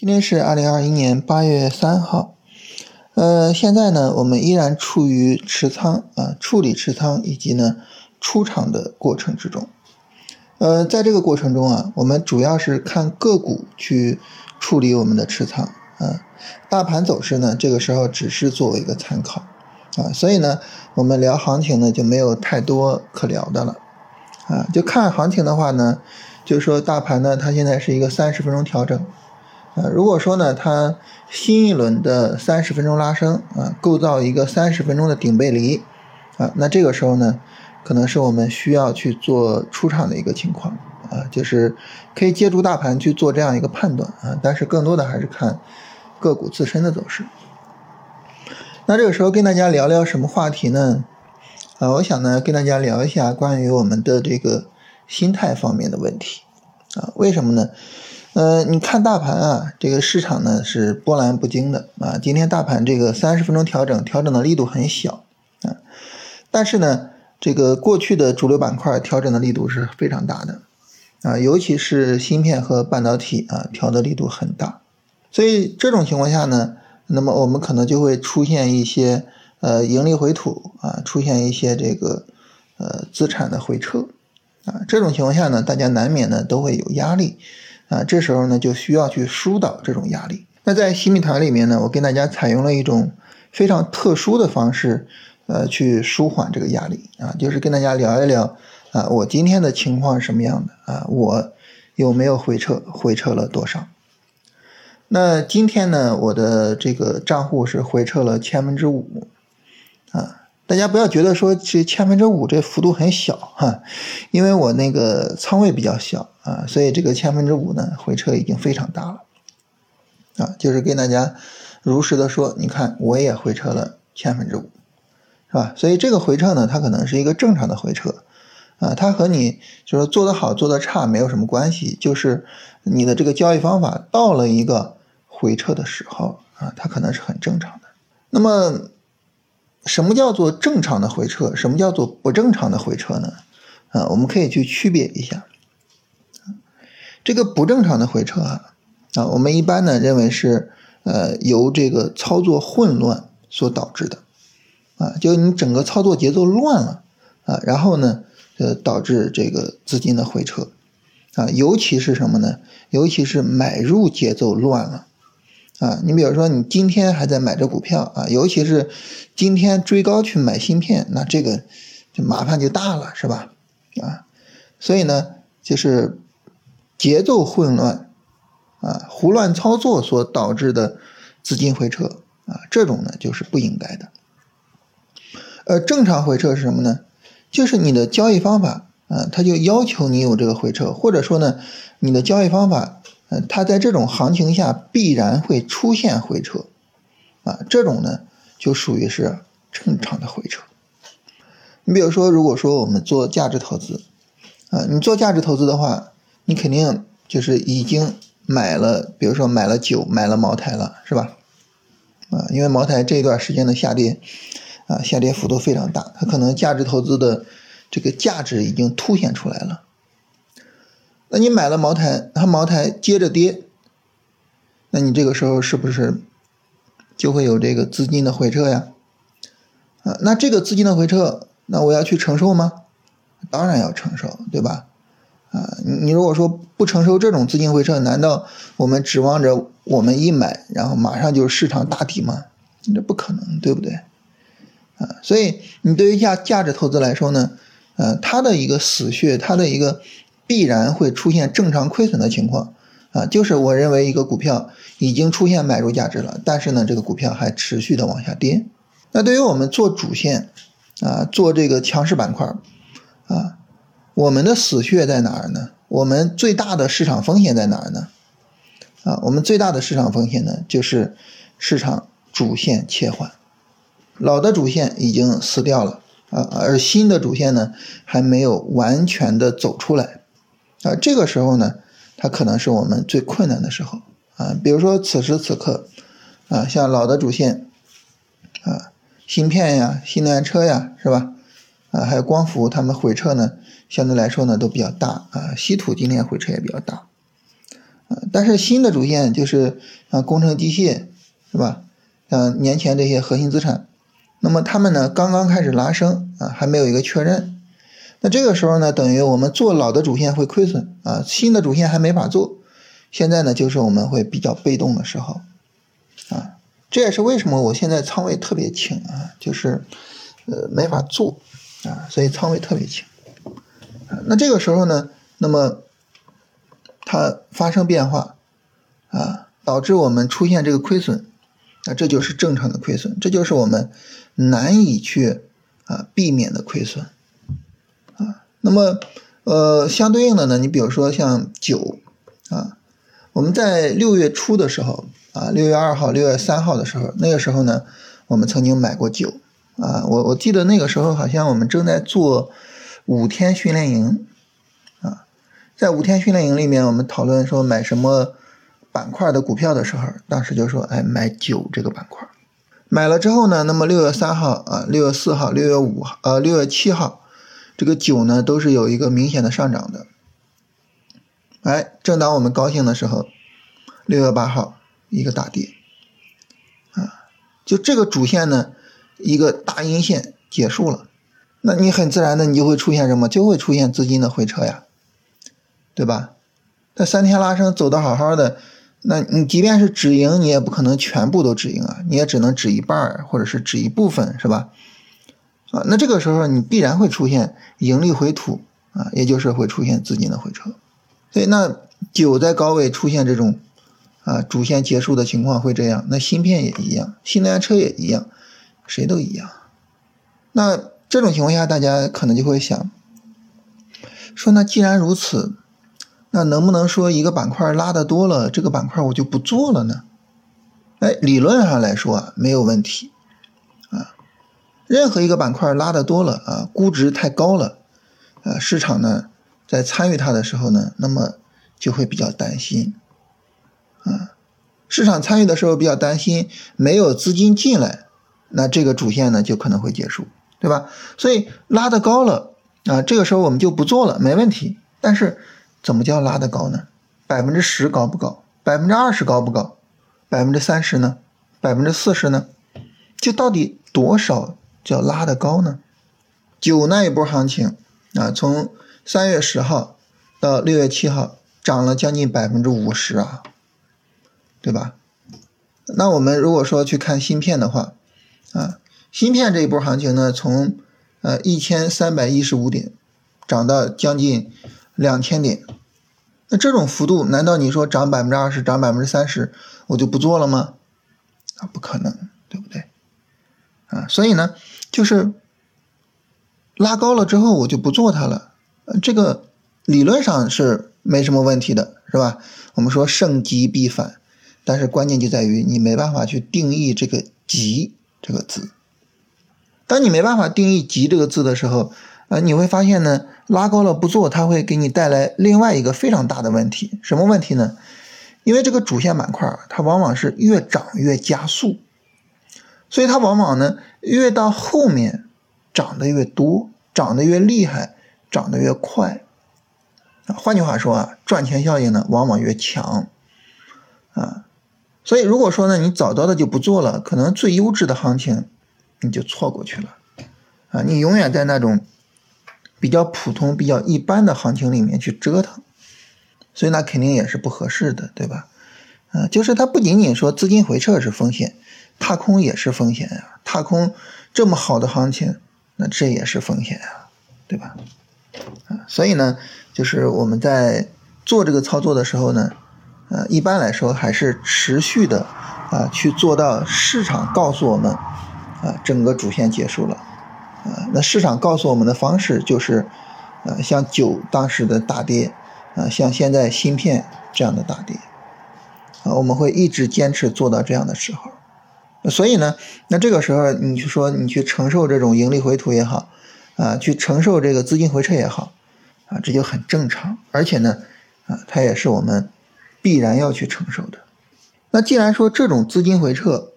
今天是二零二一年八月三号，呃，现在呢，我们依然处于持仓啊、处理持仓以及呢出场的过程之中。呃，在这个过程中啊，我们主要是看个股去处理我们的持仓啊，大盘走势呢，这个时候只是作为一个参考啊，所以呢，我们聊行情呢就没有太多可聊的了啊，就看行情的话呢，就是说大盘呢，它现在是一个三十分钟调整。啊，如果说呢，它新一轮的三十分钟拉升啊，构造一个三十分钟的顶背离啊，那这个时候呢，可能是我们需要去做出场的一个情况啊，就是可以借助大盘去做这样一个判断啊，但是更多的还是看个股自身的走势。那这个时候跟大家聊聊什么话题呢？啊，我想呢跟大家聊一下关于我们的这个心态方面的问题啊，为什么呢？呃，你看大盘啊，这个市场呢是波澜不惊的啊。今天大盘这个三十分钟调整，调整的力度很小啊，但是呢，这个过去的主流板块调整的力度是非常大的啊，尤其是芯片和半导体啊，调的力度很大。所以这种情况下呢，那么我们可能就会出现一些呃盈利回吐啊，出现一些这个呃资产的回撤啊。这种情况下呢，大家难免呢都会有压力。啊，这时候呢就需要去疏导这种压力。那在新米团里面呢，我跟大家采用了一种非常特殊的方式，呃，去舒缓这个压力啊，就是跟大家聊一聊啊，我今天的情况是什么样的啊，我有没有回撤，回撤了多少？那今天呢，我的这个账户是回撤了千分之五啊。大家不要觉得说这千分之五这幅度很小哈，因为我那个仓位比较小啊，所以这个千分之五呢回撤已经非常大了啊，就是跟大家如实的说，你看我也回撤了千分之五，是吧？所以这个回撤呢，它可能是一个正常的回撤啊，它和你就是做的好做的差没有什么关系，就是你的这个交易方法到了一个回撤的时候啊，它可能是很正常的。那么。什么叫做正常的回撤？什么叫做不正常的回撤呢？啊，我们可以去区别一下。这个不正常的回撤啊，啊，我们一般呢认为是呃由这个操作混乱所导致的，啊，就你整个操作节奏乱了啊，然后呢呃导致这个资金的回撤啊，尤其是什么呢？尤其是买入节奏乱了。啊，你比如说，你今天还在买着股票啊，尤其是今天追高去买芯片，那这个就麻烦就大了，是吧？啊，所以呢，就是节奏混乱啊，胡乱操作所导致的资金回撤啊，这种呢就是不应该的。呃，正常回撤是什么呢？就是你的交易方法啊，它就要求你有这个回撤，或者说呢，你的交易方法。呃，它在这种行情下必然会出现回撤，啊，这种呢就属于是正常的回撤。你比如说，如果说我们做价值投资，啊，你做价值投资的话，你肯定就是已经买了，比如说买了酒，买了茅台了，是吧？啊，因为茅台这一段时间的下跌，啊，下跌幅度非常大，它可能价值投资的这个价值已经凸显出来了。那你买了茅台，它茅台接着跌，那你这个时候是不是就会有这个资金的回撤呀？啊，那这个资金的回撤，那我要去承受吗？当然要承受，对吧？啊，你你如果说不承受这种资金回撤，难道我们指望着我们一买，然后马上就市场大底吗？这不可能，对不对？啊，所以你对于价价值投资来说呢，呃，它的一个死穴，它的一个。必然会出现正常亏损的情况，啊，就是我认为一个股票已经出现买入价值了，但是呢，这个股票还持续的往下跌。那对于我们做主线，啊，做这个强势板块，啊，我们的死穴在哪儿呢？我们最大的市场风险在哪儿呢？啊，我们最大的市场风险呢，就是市场主线切换，老的主线已经死掉了，啊，而新的主线呢，还没有完全的走出来。啊，这个时候呢，它可能是我们最困难的时候啊。比如说此时此刻，啊，像老的主线，啊，芯片呀、新能源车呀，是吧？啊，还有光伏，他们回撤呢，相对来说呢都比较大啊。稀土今天回撤也比较大，啊，但是新的主线就是像工程机械，是吧？像年前这些核心资产，那么他们呢刚刚开始拉升啊，还没有一个确认。那这个时候呢，等于我们做老的主线会亏损啊，新的主线还没法做。现在呢，就是我们会比较被动的时候啊，这也是为什么我现在仓位特别轻啊，就是呃没法做啊，所以仓位特别轻。那这个时候呢，那么它发生变化啊，导致我们出现这个亏损。那这就是正常的亏损，这就是我们难以去啊避免的亏损。那么呃，相对应的呢，你比如说像酒啊，我们在六月初的时候啊，六月二号、六月三号的时候，那个时候呢，我们曾经买过酒啊。我我记得那个时候好像我们正在做五天训练营啊，在五天训练营里面，我们讨论说买什么。板块的股票的时候，当时就说，哎，买酒这个板块，买了之后呢，那么六月三号啊，六月四号，六月五号，呃，六月七号，这个酒呢都是有一个明显的上涨的。哎，正当我们高兴的时候，六月八号一个大跌，啊，就这个主线呢一个大阴线结束了，那你很自然的你就会出现什么？就会出现资金的回撤呀，对吧？那三天拉升走的好好的。那你即便是止盈，你也不可能全部都止盈啊，你也只能止一半，或者是止一部分，是吧？啊，那这个时候你必然会出现盈利回吐啊，也就是会出现资金的回撤。所以那酒在高位出现这种啊主线结束的情况会这样，那芯片也一样，新能源车也一样，谁都一样。那这种情况下，大家可能就会想说，那既然如此。那能不能说一个板块拉的多了，这个板块我就不做了呢？哎，理论上来说啊，没有问题。任何一个板块拉的多了啊，估值太高了，啊，市场呢在参与它的时候呢，那么就会比较担心啊。市场参与的时候比较担心，没有资金进来，那这个主线呢就可能会结束，对吧？所以拉的高了啊，这个时候我们就不做了，没问题。但是。怎么叫拉得高呢？百分之十高不高？百分之二十高不高？百分之三十呢？百分之四十呢？就到底多少叫拉得高呢？九那一波行情啊，从三月十号到六月七号涨了将近百分之五十啊，对吧？那我们如果说去看芯片的话啊，芯片这一波行情呢，从呃一千三百一十五点涨到将近。两千点，那这种幅度，难道你说涨百分之二十，涨百分之三十，我就不做了吗？啊，不可能，对不对？啊，所以呢，就是拉高了之后，我就不做它了。这个理论上是没什么问题的，是吧？我们说盛极必反，但是关键就在于你没办法去定义这个“极”这个字。当你没办法定义“极”这个字的时候，啊，你会发现呢，拉高了不做，它会给你带来另外一个非常大的问题。什么问题呢？因为这个主线板块它往往是越涨越加速，所以它往往呢越到后面涨得越多，涨得越厉害，涨得越快。换句话说啊，赚钱效应呢往往越强啊。所以如果说呢你早早的就不做了，可能最优质的行情你就错过去了啊，你永远在那种。比较普通、比较一般的行情里面去折腾，所以那肯定也是不合适的，对吧？嗯，就是它不仅仅说资金回撤是风险，踏空也是风险呀。踏空这么好的行情，那这也是风险呀，对吧？啊，所以呢，就是我们在做这个操作的时候呢，呃，一般来说还是持续的啊，去做到市场告诉我们啊，整个主线结束了。啊，那市场告诉我们的方式就是，呃，像酒当时的大跌，啊，像现在芯片这样的大跌，啊，我们会一直坚持做到这样的时候。所以呢，那这个时候你去说你去承受这种盈利回吐也好，啊，去承受这个资金回撤也好，啊，这就很正常。而且呢，啊，它也是我们必然要去承受的。那既然说这种资金回撤，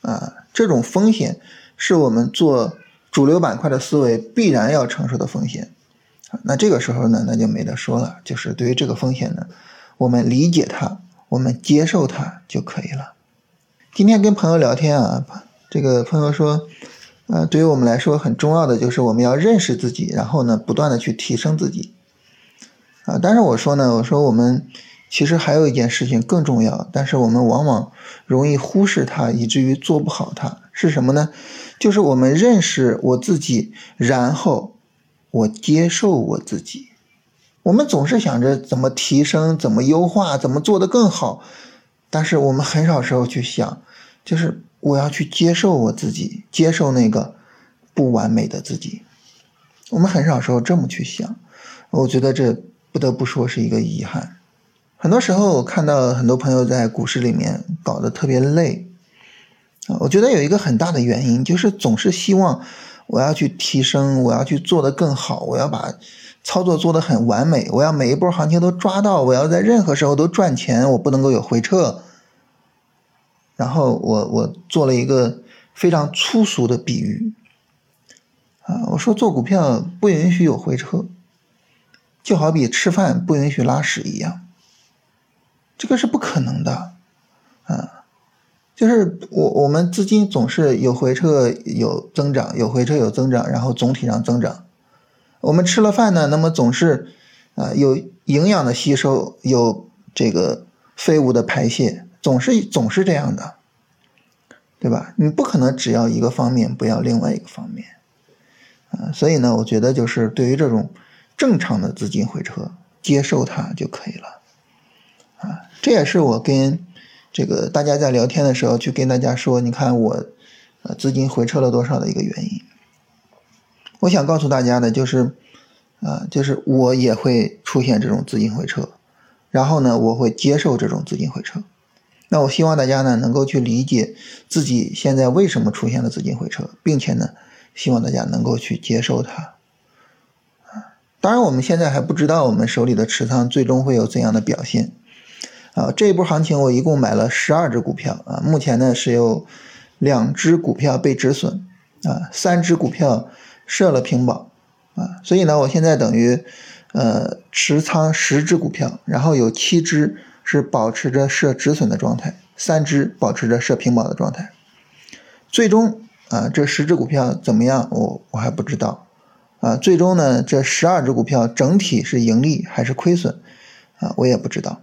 啊，这种风险是我们做。主流板块的思维必然要承受的风险，那这个时候呢，那就没得说了。就是对于这个风险呢，我们理解它，我们接受它就可以了。今天跟朋友聊天啊，这个朋友说，呃，对于我们来说很重要的就是我们要认识自己，然后呢，不断的去提升自己。啊，但是我说呢，我说我们其实还有一件事情更重要，但是我们往往容易忽视它，以至于做不好它，是什么呢？就是我们认识我自己，然后我接受我自己。我们总是想着怎么提升、怎么优化、怎么做得更好，但是我们很少时候去想，就是我要去接受我自己，接受那个不完美的自己。我们很少时候这么去想，我觉得这不得不说是一个遗憾。很多时候我看到很多朋友在股市里面搞得特别累，啊，我觉得有一个很大的原因就是总是希望我要去提升，我要去做得更好，我要把。操作做得很完美，我要每一波行情都抓到，我要在任何时候都赚钱，我不能够有回撤。然后我我做了一个非常粗俗的比喻，啊，我说做股票不允许有回撤，就好比吃饭不允许拉屎一样，这个是不可能的，啊，就是我我们资金总是有回撤有增长，有回撤有增长，然后总体上增长。我们吃了饭呢，那么总是，啊，有营养的吸收，有这个废物的排泄，总是总是这样的，对吧？你不可能只要一个方面，不要另外一个方面，啊，所以呢，我觉得就是对于这种正常的资金回撤，接受它就可以了，啊，这也是我跟这个大家在聊天的时候去跟大家说，你看我，呃，资金回撤了多少的一个原因。我想告诉大家的就是，啊，就是我也会出现这种资金回撤，然后呢，我会接受这种资金回撤。那我希望大家呢能够去理解自己现在为什么出现了资金回撤，并且呢，希望大家能够去接受它。啊，当然我们现在还不知道我们手里的持仓最终会有怎样的表现。啊，这一波行情我一共买了十二只股票啊，目前呢是有两只股票被止损，啊，三只股票。设了平保，啊，所以呢，我现在等于，呃，持仓十只股票，然后有七只是保持着设止损的状态，三只保持着设平保的状态。最终啊，这十只股票怎么样？我我还不知道，啊，最终呢，这十二只股票整体是盈利还是亏损，啊，我也不知道，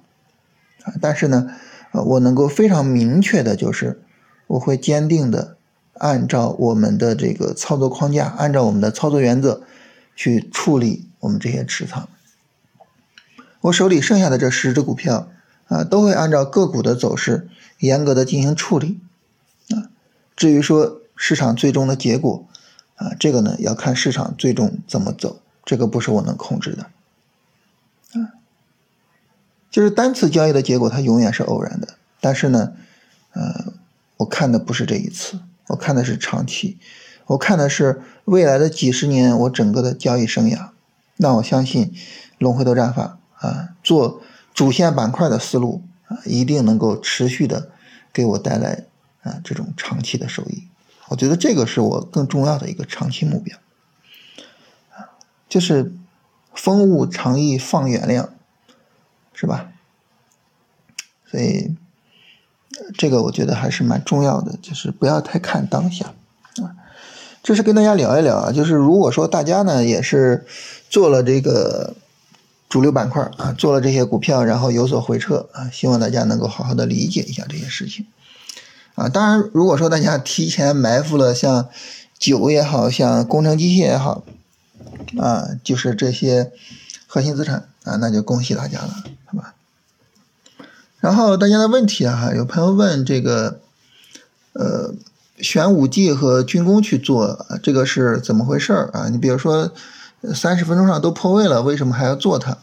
啊，但是呢，我能够非常明确的就是，我会坚定的。按照我们的这个操作框架，按照我们的操作原则去处理我们这些持仓。我手里剩下的这十只股票啊，都会按照个股的走势严格的进行处理啊。至于说市场最终的结果啊，这个呢要看市场最终怎么走，这个不是我能控制的啊。就是单次交易的结果，它永远是偶然的。但是呢，呃，我看的不是这一次。我看的是长期，我看的是未来的几十年，我整个的交易生涯。那我相信龙回头战法啊，做主线板块的思路啊，一定能够持续的给我带来啊这种长期的收益。我觉得这个是我更重要的一个长期目标啊，就是风物长宜放远量，是吧？所以。这个我觉得还是蛮重要的，就是不要太看当下啊。这是跟大家聊一聊啊，就是如果说大家呢也是做了这个主流板块啊，做了这些股票，然后有所回撤啊，希望大家能够好好的理解一下这些事情啊。当然，如果说大家提前埋伏了像酒也好像工程机械也好啊，就是这些核心资产啊，那就恭喜大家了，然后大家的问题啊，有朋友问这个，呃，选五 G 和军工去做，这个是怎么回事啊？你比如说，三十分钟上都破位了，为什么还要做它？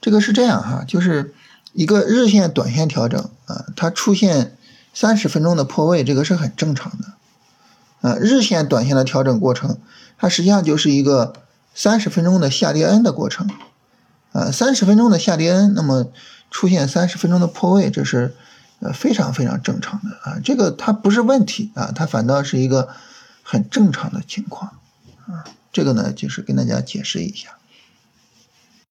这个是这样哈，就是一个日线、短线调整啊，它出现三十分钟的破位，这个是很正常的啊。日线、短线的调整过程，它实际上就是一个三十分钟的下跌 N 的过程啊，三十分钟的下跌 N，那么。出现三十分钟的破位，这是呃非常非常正常的啊，这个它不是问题啊，它反倒是一个很正常的情况啊，这个呢就是跟大家解释一下。